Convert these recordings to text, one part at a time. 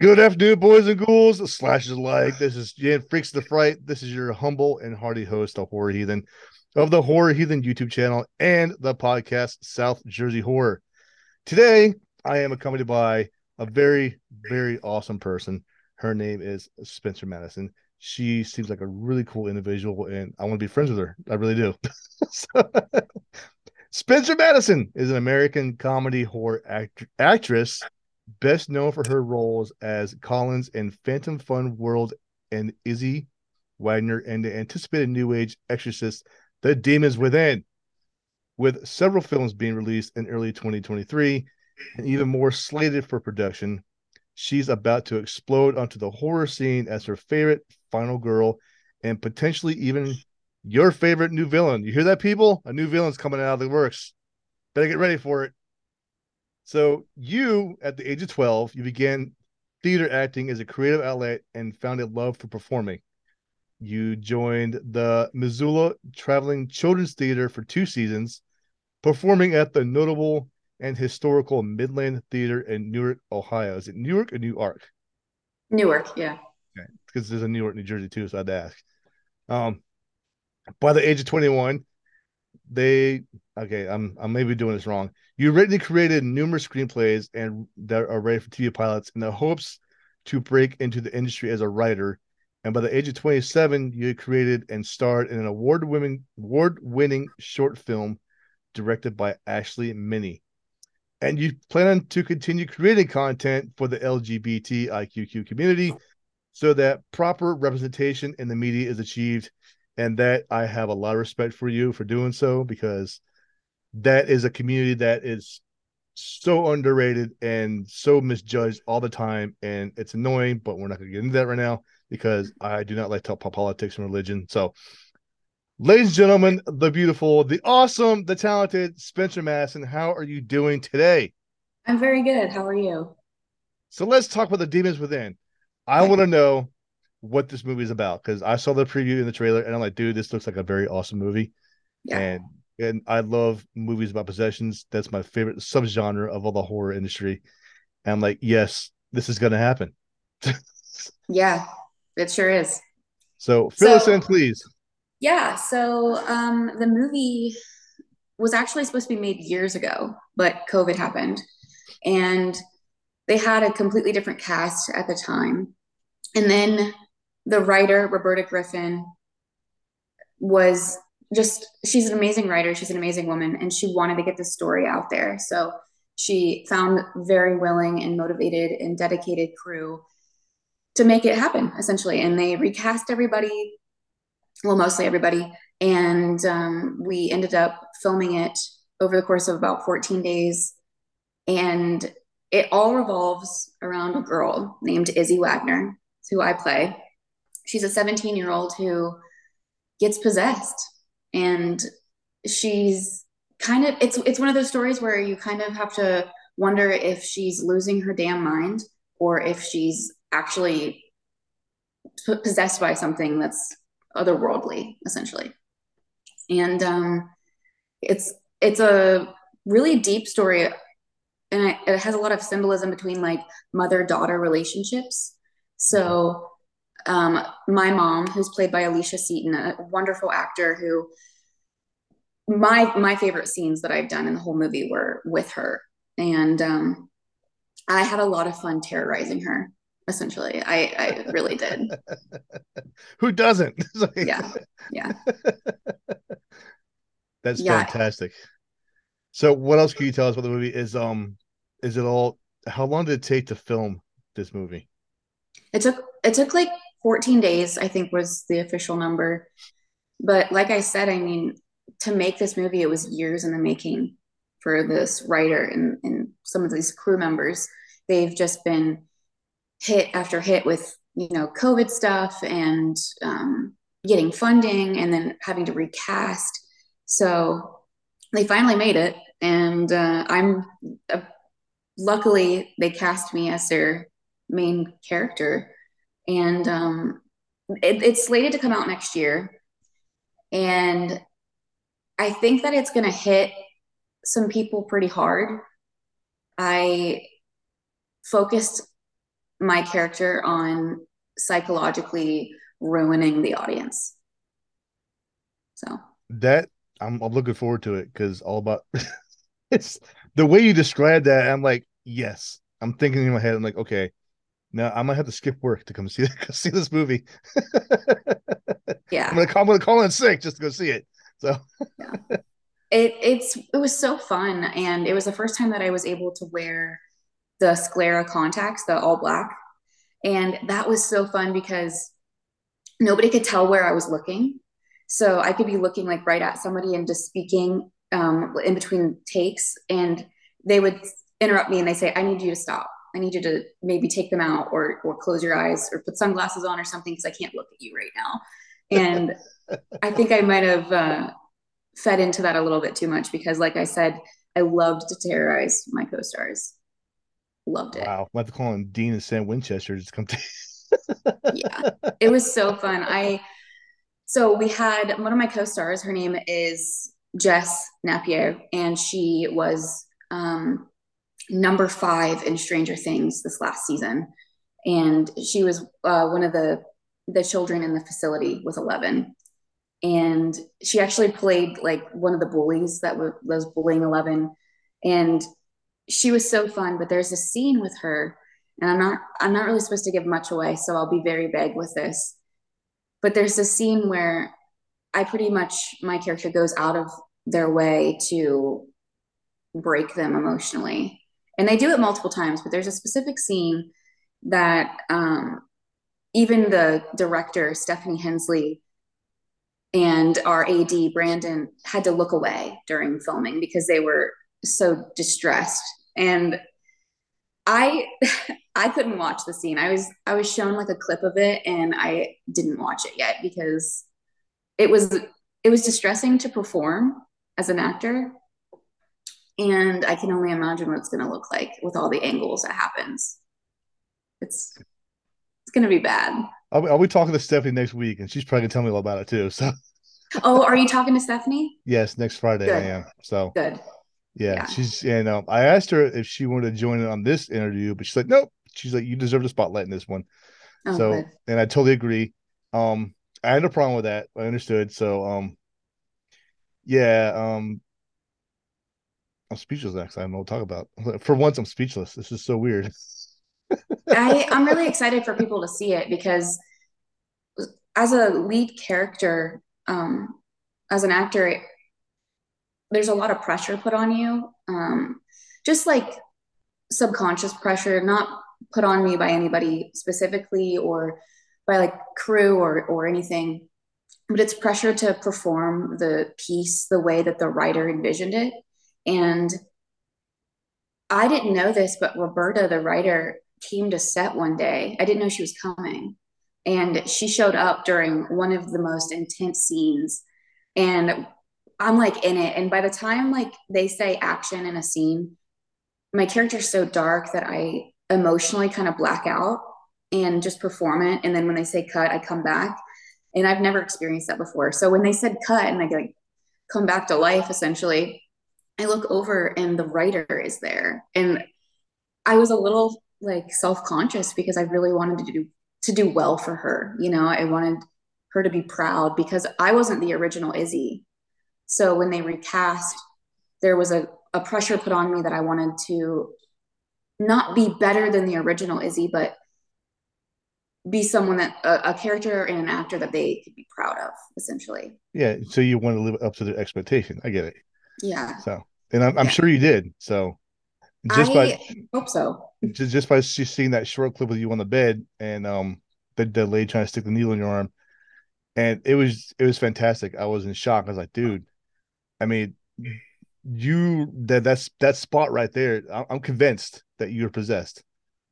Good afternoon, boys and ghouls, slashes alike. This is Jan Freaks the Fright. This is your humble and hearty host, the Horror Heathen, of the Horror Heathen YouTube channel and the podcast South Jersey Horror. Today, I am accompanied by a very, very awesome person. Her name is Spencer Madison. She seems like a really cool individual, and I want to be friends with her. I really do. so, Spencer Madison is an American comedy horror act- actress best known for her roles as Collins in Phantom Fun World and Izzy Wagner and the anticipated New Age Exorcist, The Demons Within, with several films being released in early 2023 and even more slated for production. She's about to explode onto the horror scene as her favorite final girl and potentially even your favorite new villain. You hear that, people? A new villain's coming out of the works. Better get ready for it. So you, at the age of 12, you began theater acting as a creative outlet and found a love for performing. You joined the Missoula Traveling Children's Theater for two seasons, performing at the notable and historical Midland Theater in Newark, Ohio. Is it Newark or Newark? Newark, yeah. Okay, because there's a Newark, New Jersey too, so I had to ask. Um, by the age of 21, they okay, I'm I'm maybe doing this wrong. You written and created numerous screenplays and that are ready for TV pilots in the hopes to break into the industry as a writer. And by the age of 27, you created and starred in an award-winning award-winning short film directed by Ashley Minnie. And you plan to continue creating content for the LGBTIQ community so that proper representation in the media is achieved and that I have a lot of respect for you for doing so because that is a community that is so underrated and so misjudged all the time and it's annoying but we're not going to get into that right now because i do not like to talk politics and religion. So ladies and gentlemen the beautiful the awesome the talented spencer madison how are you doing today? I'm very good. How are you? So let's talk about the demons within. I want to know what this movie is about because I saw the preview in the trailer and I'm like, dude, this looks like a very awesome movie. Yeah. And and I love movies about possessions. That's my favorite subgenre of all the horror industry. And I'm like, yes, this is gonna happen. yeah, it sure is. So fill so, us in, please. Yeah. So um the movie was actually supposed to be made years ago, but COVID happened. And they had a completely different cast at the time. And then the writer roberta griffin was just she's an amazing writer. She's an amazing woman and she wanted to get this story out there. So she found very willing and motivated and dedicated crew to make it happen essentially. And they recast everybody well mostly everybody. And um, we ended up filming it over the course of about 14 days. And it all revolves around a girl named izzy wagner who i play. She's a 17 year old who gets possessed and she's kind of it's it's one of those stories where you kind of have to wonder if she's losing her damn mind or if she's actually possessed by something that's otherworldly essentially. And um it's it's a really deep story and it has a lot of symbolism between like mother daughter relationships. So um, my mom, who's played by Alicia Seaton, a wonderful actor who my my favorite scenes that I've done in the whole movie were with her, and um, I had a lot of fun terrorizing her. Essentially, I I really did. Who doesn't? yeah, yeah. That's yeah. fantastic. So, what else can you tell us about the movie? Is um, is it all? How long did it take to film this movie? It took it took like 14 days, I think was the official number. But like I said, I mean, to make this movie, it was years in the making for this writer and, and some of these crew members. They've just been hit after hit with, you know, COVID stuff and um, getting funding and then having to recast. So they finally made it. And uh, I'm uh, luckily they cast me as their main character and um, it, it's slated to come out next year. And I think that it's going to hit some people pretty hard. I focused my character on psychologically ruining the audience. So that I'm, I'm looking forward to it because all about it's the way you describe that. I'm like, yes. I'm thinking in my head. I'm like, okay, now I might have to skip work to come see see this movie. yeah, I'm gonna call, I'm gonna call in sick just to go see it. So yeah. it it's it was so fun, and it was the first time that I was able to wear the sclera contacts, the all black, and that was so fun because nobody could tell where I was looking. So I could be looking like right at somebody and just speaking um, in between takes, and they would interrupt me and they say, "I need you to stop." I need you to maybe take them out or or close your eyes or put sunglasses on or something because I can't look at you right now. And I think I might have uh, fed into that a little bit too much because, like I said, I loved to terrorize my co-stars. Loved it. Wow, I have to call him Dean and Sam Winchester just come to. yeah, it was so fun. I so we had one of my co-stars. Her name is Jess Napier, and she was um, number five in Stranger Things this last season, and she was uh, one of the the children in the facility with Eleven, and she actually played like one of the bullies that were, was bullying Eleven, and she was so fun. But there's a scene with her, and I'm not I'm not really supposed to give much away, so I'll be very vague with this. But there's a scene where I pretty much my character goes out of their way to break them emotionally and they do it multiple times but there's a specific scene that um, even the director stephanie hensley and our ad brandon had to look away during filming because they were so distressed. And i i couldn't watch the scene. I was i was shown like a clip of it and i didn't watch it yet because it was it was distressing to perform as an actor and I can only imagine what it's going to look like with all the angles that happens. It's it's going to be bad. I'll be, I'll be talking to Stephanie next week, and she's probably going to tell me a all about it too. So. oh, are you talking to Stephanie? Yes, next Friday Good. I am. So. Good. Yeah, yeah. she's and um, I asked her if she wanted to join in on this interview, but she's like, nope. She's like, you deserve the spotlight in this one. Oh, so, good. and I totally agree. Um, I had no problem with that. I understood. So, um, yeah, um, I'm speechless next. I don't know what to talk about. For once, I'm speechless. This is so weird. I, I'm really excited for people to see it because as a lead character, um, as an actor, there's a lot of pressure put on you. Um, just like subconscious pressure, not put on me by anybody specifically or by like crew or or anything, but it's pressure to perform the piece the way that the writer envisioned it. And I didn't know this, but Roberta, the writer, came to set one day. I didn't know she was coming. And she showed up during one of the most intense scenes. And I'm like in it. And by the time like they say action in a scene, my character's so dark that I emotionally kind of black out and just perform it. And then when they say cut, I come back. And I've never experienced that before. So when they said cut and I like come back to life essentially, I look over and the writer is there. And I was a little like self-conscious because I really wanted to do to do well for her. You know, I wanted her to be proud because I wasn't the original Izzy. So when they recast, there was a, a pressure put on me that I wanted to not be better than the original Izzy, but be someone that a, a, character and an actor that they could be proud of, essentially. Yeah. So you want to live up to their expectation. I get it. Yeah. So, and I'm, I'm sure you did. So, just I by hope so. Just, just by she seeing that short clip with you on the bed and um the, the lady trying to stick the needle in your arm, and it was it was fantastic. I was in shock. I was like, dude, I mean, you that that's that spot right there. I'm convinced that you're possessed.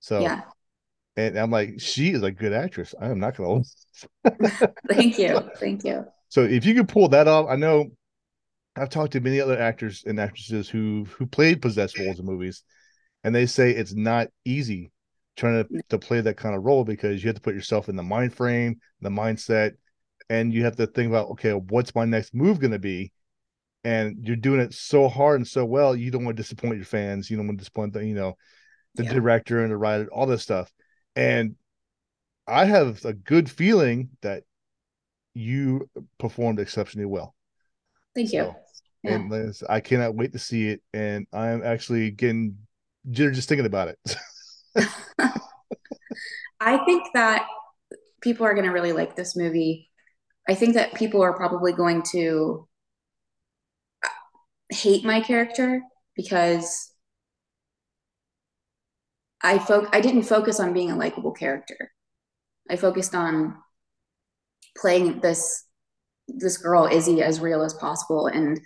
So yeah. And I'm like, she is a good actress. I am not gonna. Thank you. Thank you. So if you could pull that off, I know I've talked to many other actors and actresses who who played possessed roles in movies, and they say it's not easy trying to, to play that kind of role because you have to put yourself in the mind frame, the mindset, and you have to think about okay, what's my next move going to be, and you're doing it so hard and so well, you don't want to disappoint your fans, you don't want to disappoint the you know the yeah. director and the writer, all this stuff, And I have a good feeling that you performed exceptionally well. Thank you. So, and Liz, I cannot wait to see it. And I'm actually getting jitter just thinking about it. I think that people are going to really like this movie. I think that people are probably going to uh, hate my character because I fo- I didn't focus on being a likable character. I focused on playing this this girl Izzy as real as possible and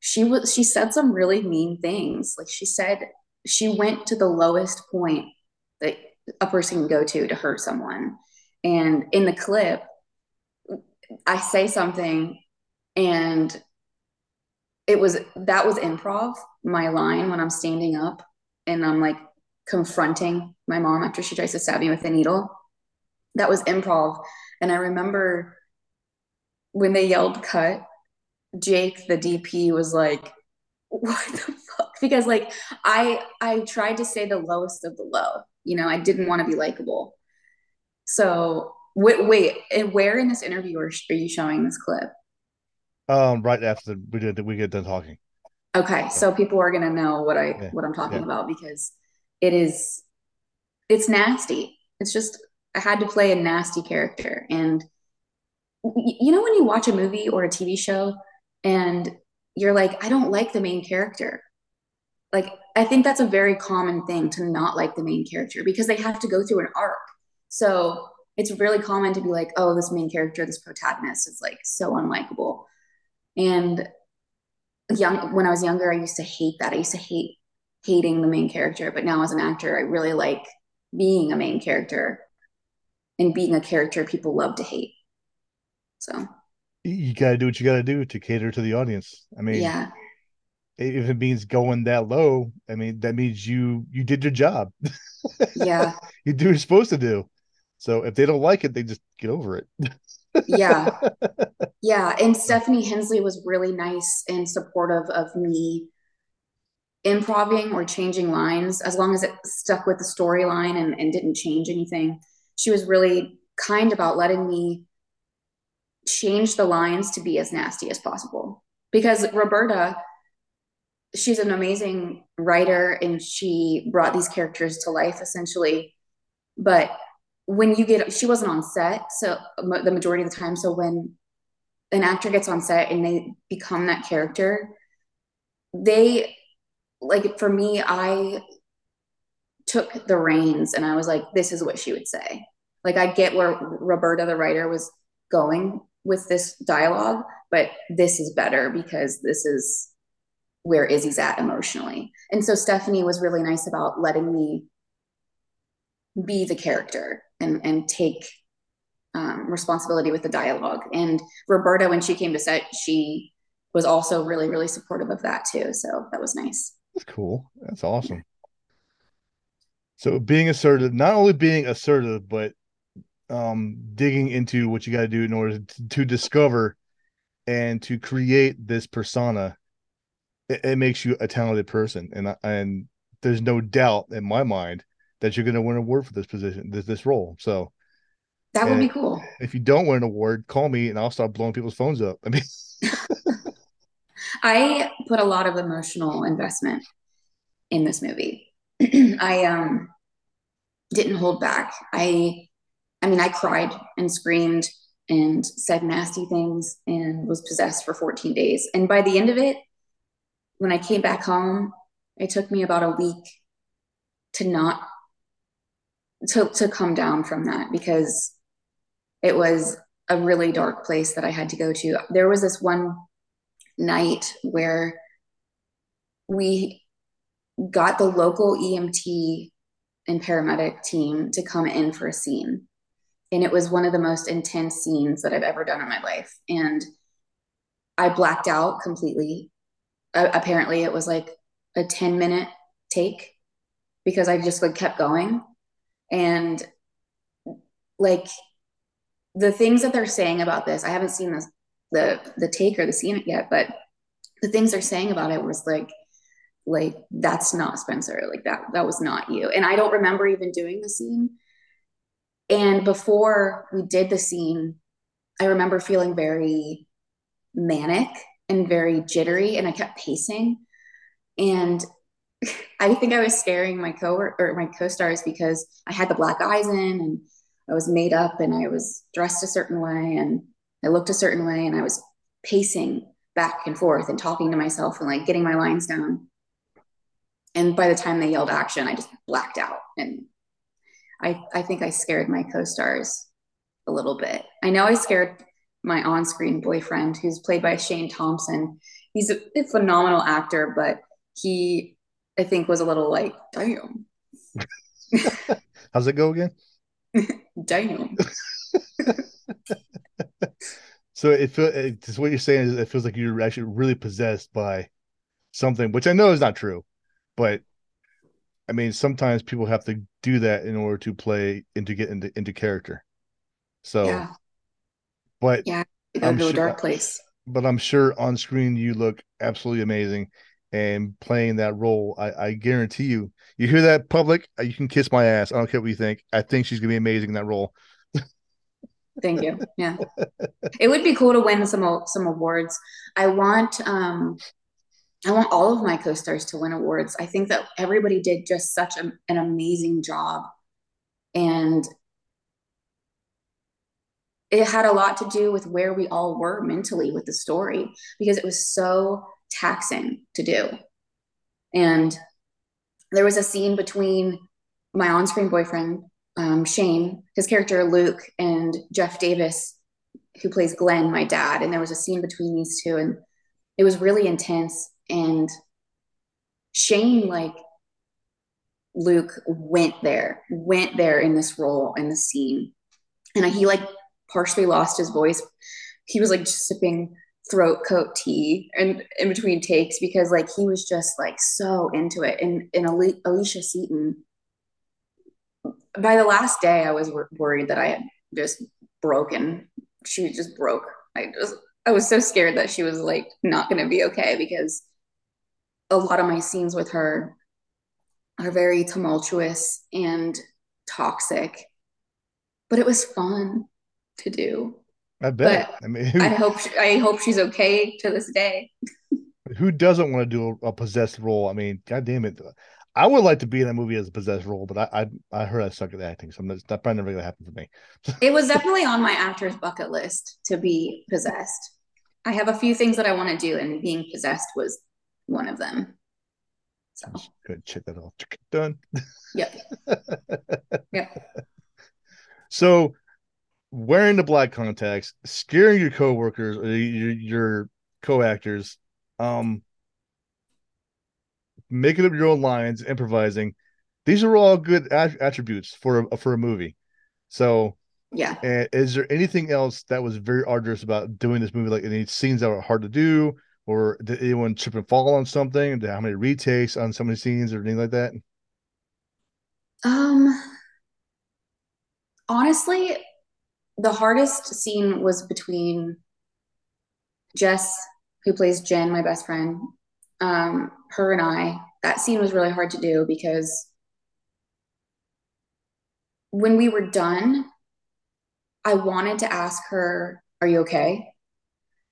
she was she said some really mean things. Like she said she went to the lowest point that a person can go to to hurt someone. And in the clip, I say something and it was that was improv, my line when I'm standing up and I'm like confronting my mom after she tries to stab me with a needle. That was improv. And I remember when they yelled cut, Jake, the DP, was like, what the fuck? Because like I I tried to say the lowest of the low. You know, I didn't want to be likable. So wait, wait, and where in this interview are, are you showing this clip? Um, right after we did we get done talking. Okay, so people are gonna know what I yeah. what I'm talking yeah. about because it is it's nasty. It's just I had to play a nasty character, and you know when you watch a movie or a TV show and you're like, I don't like the main character. Like, I think that's a very common thing to not like the main character because they have to go through an arc. So it's really common to be like, oh, this main character, this protagonist is like so unlikable. And young when I was younger, I used to hate that. I used to hate hating the main character. But now as an actor, I really like being a main character and being a character people love to hate. So you got to do what you got to do to cater to the audience. I mean, yeah. If it means going that low, I mean that means you you did your job. Yeah, you do what you're supposed to do. So if they don't like it, they just get over it. yeah, yeah. And Stephanie Hensley was really nice and supportive of me improving or changing lines as long as it stuck with the storyline and, and didn't change anything. She was really kind about letting me change the lines to be as nasty as possible. Because Roberta she's an amazing writer and she brought these characters to life essentially. But when you get she wasn't on set so the majority of the time. So when an actor gets on set and they become that character they like for me i took the reins and i was like this is what she would say. Like i get where roberta the writer was going with this dialogue, but this is better because this is where Izzy's at emotionally. And so Stephanie was really nice about letting me be the character and and take um, responsibility with the dialogue. And Roberta, when she came to set, she was also really really supportive of that too. So that was nice. That's cool. That's awesome. So being assertive, not only being assertive, but um, digging into what you got to do in order to, to, discover and to create this persona, it, it, makes you a talented person. And and there's no doubt in my mind that you're going to win an award for this position, this this role. So that would be cool. If you don't win an award, call me and I'll start blowing people's phones up. I mean, I put a lot of emotional investment in this movie. I um didn't hold back. I I mean, I cried and screamed and said nasty things and was possessed for 14 days. And by the end of it, when I came back home, it took me about a week to not to to come down from that because it was a really dark place that I had to go to. There was this one night where we got the local EMT and paramedic team to come in for a scene and it was one of the most intense scenes that I've ever done in my life. And I blacked out completely. Uh, apparently, it was like a 10 minute take because I just like kept going. And like the things that they're saying about this, I haven't seen this, the the take or the scene yet, but the things they're saying about it was like, like that's not Spencer, like that that was not you. And I don't remember even doing the scene And before we did the scene, I remember feeling very manic and very jittery, and I kept pacing. And I think I was scaring my co or my co-stars because I had the black eyes in and I was made up and I was dressed a certain way and I looked a certain way and I was pacing back and forth and talking to myself and like getting my lines down. And by the time they yelled action, I just blacked out. And I I think I scared my co-stars a little bit. I know I scared my on-screen boyfriend who's played by Shane Thompson. He's a, a phenomenal actor, but he I think was a little like, damn. How's it go again? damn. so it feels it's what you're saying is it feels like you're actually really possessed by something, which I know is not true, but I mean sometimes people have to do that in order to play and to get into into character. So, yeah. but yeah, go to sure, a dark place. But I'm sure on screen you look absolutely amazing and playing that role. I, I guarantee you, you hear that public, uh, you can kiss my ass. I don't care what you think. I think she's gonna be amazing in that role. Thank you. Yeah, it would be cool to win some some awards. I want um, I want all of my co-stars to win awards. I think that everybody did just such a, an amazing job, and it had a lot to do with where we all were mentally with the story because it was so taxing to do. And there was a scene between my on screen boyfriend, um, Shane, his character Luke, and Jeff Davis, who plays Glenn, my dad. And there was a scene between these two, and it was really intense. And Shane, like, Luke went there, went there in this role in the scene. And he like partially lost his voice. He was like just sipping throat coat tea and in between takes because like he was just like so into it and in alicia Seaton, by the last day i was wor- worried that i had just broken she just broke i just i was so scared that she was like not going to be okay because a lot of my scenes with her are very tumultuous and toxic but it was fun to do I bet. But I mean, who, I hope she, I hope she's okay to this day. who doesn't want to do a, a, possessed role? I mean, god damn it. I would like to be in that movie as a possessed role, but I I, I heard I suck at acting, so that's probably never gonna happen for me. it was definitely on my actor's bucket list to be possessed. I have a few things that I want to do, and being possessed was one of them. So good, check that off. Done. Yep. yep. So wearing the black contacts, scaring your coworkers or your, your co-actors, um, making up your own lines, improvising. These are all good attributes for a, for a movie. So, yeah. is there anything else that was very arduous about doing this movie? Like any scenes that were hard to do, or did anyone trip and fall on something? How many retakes on of the scenes or anything like that? Um, honestly, the hardest scene was between Jess, who plays Jen, my best friend, um, her and I. That scene was really hard to do because when we were done, I wanted to ask her, Are you okay?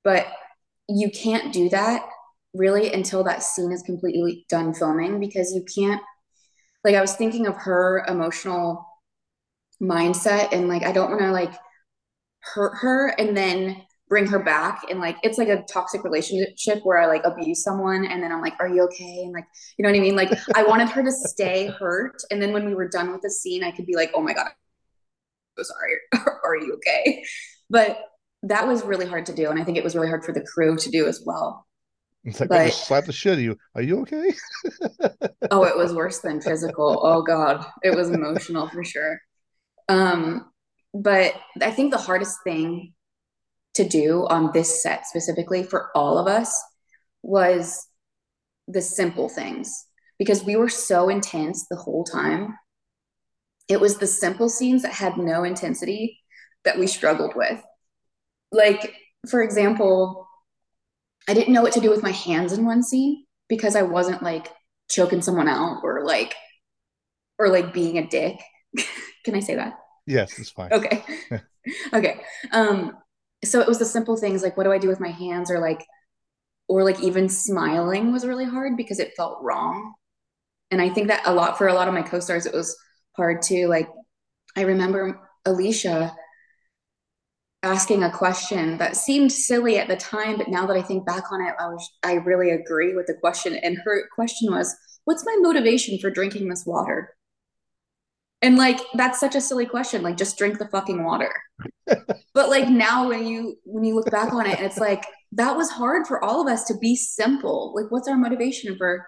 But you can't do that really until that scene is completely done filming because you can't. Like, I was thinking of her emotional mindset, and like, I don't want to like hurt her and then bring her back and like it's like a toxic relationship where I like abuse someone and then I'm like, are you okay? And like, you know what I mean? Like I wanted her to stay hurt. And then when we were done with the scene, I could be like, oh my God, I'm so sorry. are you okay? But that was really hard to do. And I think it was really hard for the crew to do as well. It's like but, I just slapped the shit out of you. Are you okay? oh, it was worse than physical. Oh God. It was emotional for sure. Um, but I think the hardest thing to do on this set specifically for all of us was the simple things because we were so intense the whole time. It was the simple scenes that had no intensity that we struggled with. Like, for example, I didn't know what to do with my hands in one scene because I wasn't like choking someone out or like or like being a dick. Can I say that? Yes, it's fine. Okay. okay. Um, so it was the simple things like what do I do with my hands or like or like even smiling was really hard because it felt wrong. And I think that a lot for a lot of my co-stars it was hard too. Like I remember Alicia asking a question that seemed silly at the time, but now that I think back on it, I was I really agree with the question. And her question was, "What's my motivation for drinking this water?" And like that's such a silly question. Like just drink the fucking water. but like now when you when you look back on it, it's like that was hard for all of us to be simple. Like what's our motivation for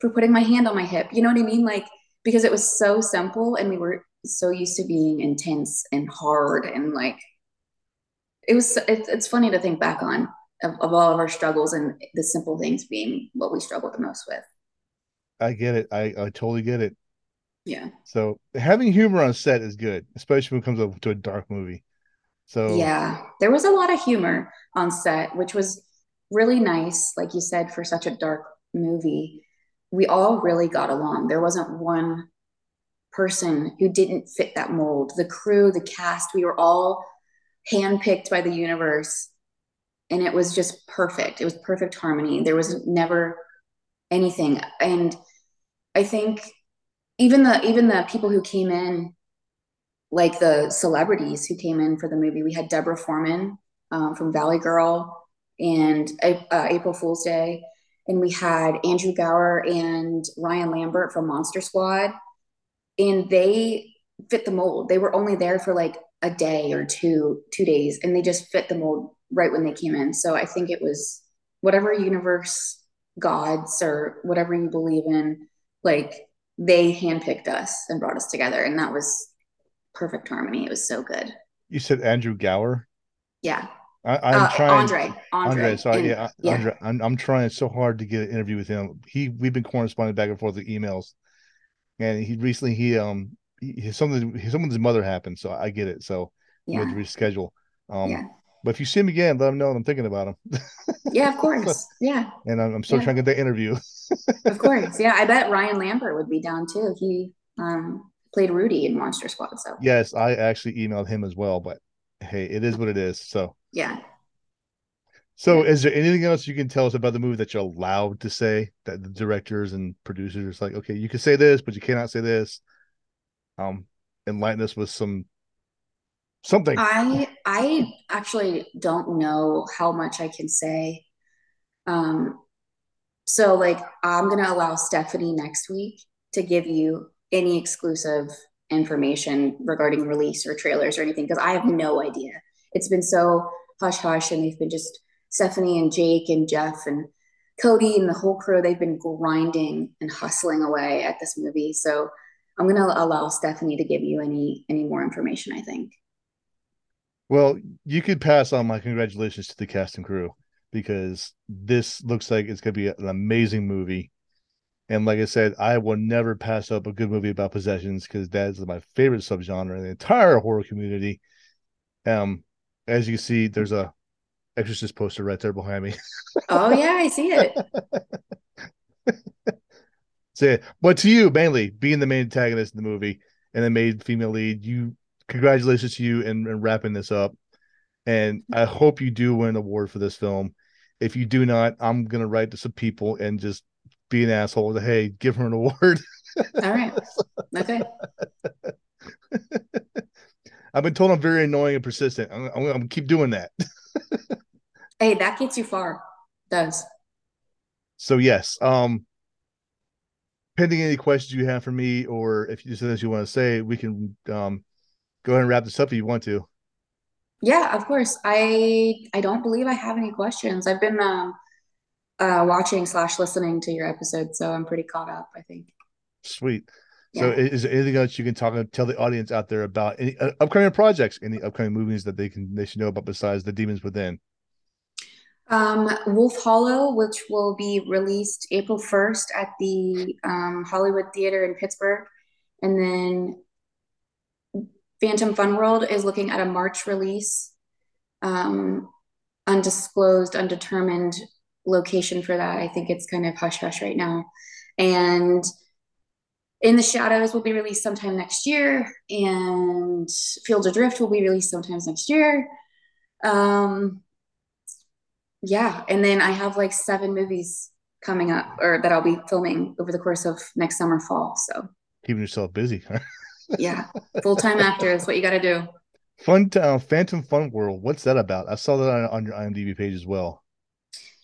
for putting my hand on my hip? You know what I mean? Like because it was so simple and we were so used to being intense and hard and like it was it's, it's funny to think back on of, of all of our struggles and the simple things being what we struggled the most with. I get it. I, I totally get it. Yeah. So having humor on set is good, especially when it comes up to a dark movie. So yeah, there was a lot of humor on set, which was really nice. Like you said, for such a dark movie, we all really got along. There wasn't one person who didn't fit that mold. The crew, the cast, we were all handpicked by the universe and it was just perfect. It was perfect harmony. There was never anything. And I think even the even the people who came in, like the celebrities who came in for the movie, we had Deborah Foreman um, from Valley Girl and uh, April Fool's Day, and we had Andrew Gower and Ryan Lambert from Monster Squad, and they fit the mold. They were only there for like a day or two two days and they just fit the mold right when they came in. So i think it was whatever universe gods or whatever you believe in like they handpicked us and brought us together and that was perfect harmony. It was so good. You said andrew gower? Yeah. I, am uh, trying andre andre, andre sorry and, yeah, yeah. andre I'm, I'm trying so hard to get an interview with him. He we've been corresponding back and forth with emails and he recently he um he, something his mother happened, so I get it. So yeah. we had to reschedule. Um, yeah. But if you see him again, let him know I'm thinking about him. yeah, of course. Yeah. And I'm, I'm still yeah. trying to get that interview. of course. Yeah. I bet Ryan Lambert would be down too. He um, played Rudy in Monster Squad. So, yes, I actually emailed him as well. But hey, it is what it is. So, yeah. So, is there anything else you can tell us about the movie that you're allowed to say that the directors and producers are like, okay, you can say this, but you cannot say this? Um enlighten us with some something. I i actually don't know how much i can say. Um so like i'm gonna allow stephanie next week to give you any exclusive information regarding release or trailers or anything because i have no idea. It's been so hush hush and they've been just stephanie and jake and jeff and cody and the whole crew they've been grinding and hustling away at this movie. So I'm going to allow Stephanie to give you any any more information. I think. Well, you could pass on my congratulations to the cast and crew because this looks like it's going to be an amazing movie. And like I said, I will never pass up a good movie about possessions because that is my favorite subgenre in the entire horror community. Um, as you see, there's a Exorcist poster right there behind me. oh yeah, I see it. So, but to you, mainly being the main antagonist in the movie and the main female lead, you congratulations to you and, and wrapping this up. And I hope you do win an award for this film. If you do not, I'm gonna write to some people and just be an asshole. Say, hey, give her an award. All right. Okay. I've been told I'm very annoying and persistent. I'm, I'm, I'm gonna keep doing that. hey, that gets you far. It does. So yes, um, pending any questions you have for me, or if you something you want to say, we can um, go ahead and wrap this up if you want to. Yeah, of course. I I don't believe I have any questions. I've been um, uh, watching slash listening to your episode, so I'm pretty caught up. I think. Sweet. Yeah. So, is there anything else you can talk and tell the audience out there about any uh, upcoming projects, any upcoming movies that they can they should know about besides the Demons Within? Um, Wolf Hollow, which will be released April 1st at the um, Hollywood Theater in Pittsburgh. And then Phantom Fun World is looking at a March release. Um, undisclosed, undetermined location for that. I think it's kind of hush hush right now. And In the Shadows will be released sometime next year, and Fields Adrift will be released sometimes next year. Um, yeah, and then I have like seven movies coming up, or that I'll be filming over the course of next summer, fall. So keeping yourself busy. yeah, full time actor is what you got to do. Fun uh, Phantom Fun World. What's that about? I saw that on, on your IMDb page as well.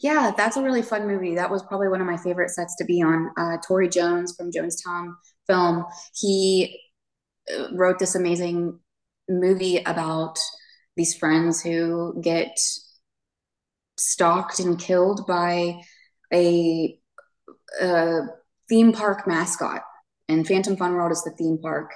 Yeah, that's a really fun movie. That was probably one of my favorite sets to be on. Uh, Tory Jones from Jonestown Film. He uh, wrote this amazing movie about these friends who get stalked and killed by a, a theme park mascot. And Phantom Fun World is the theme park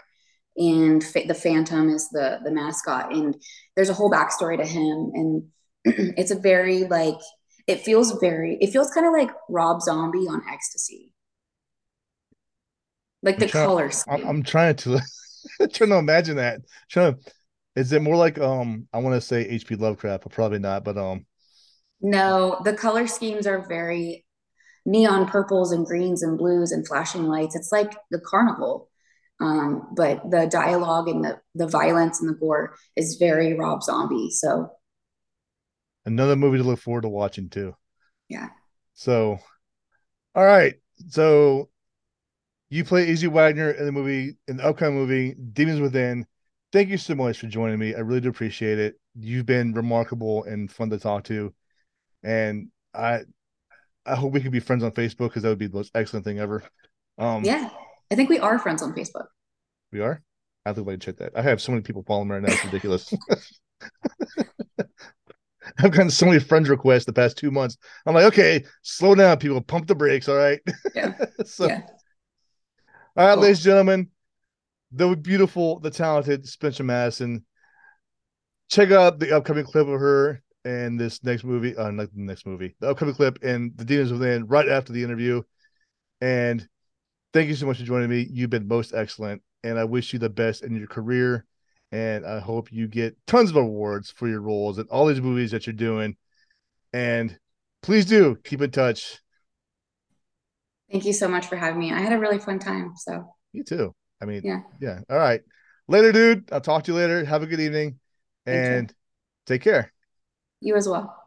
and the Phantom is the the mascot. And there's a whole backstory to him, and it's a very like it feels very it feels kind of like Rob Zombie on ecstasy, like I'm the trying, color. I'm, I'm, trying to trying to imagine that. Trying to, is it more like um I want to say H.P. Lovecraft, but probably not. But um, no, the color schemes are very neon purples and greens and blues and flashing lights. It's like the carnival. Um, but the dialogue and the the violence and the gore is very Rob Zombie. So another movie to look forward to watching too. Yeah. So, all right. So you play Izzy Wagner in the movie in the upcoming movie Demons Within. Thank you so much for joining me. I really do appreciate it. You've been remarkable and fun to talk to, and I I hope we can be friends on Facebook because that would be the most excellent thing ever. Um, yeah. I think we are friends on Facebook. We are. I think like check that. I have so many people following me right now. It's ridiculous. I've gotten so many friends requests the past two months. I'm like, okay, slow down, people. Pump the brakes. All right. Yeah. so, yeah. All right, cool. ladies and gentlemen, the beautiful, the talented Spencer Madison. Check out the upcoming clip of her and this next movie. Uh, not the next movie, the upcoming clip and the Demons Within right after the interview. And thank you so much for joining me. You've been most excellent, and I wish you the best in your career. And I hope you get tons of awards for your roles in all these movies that you're doing. And please do keep in touch. Thank you so much for having me. I had a really fun time. So you too. I mean, yeah, yeah. All right, later, dude. I'll talk to you later. Have a good evening, and take care. You as well.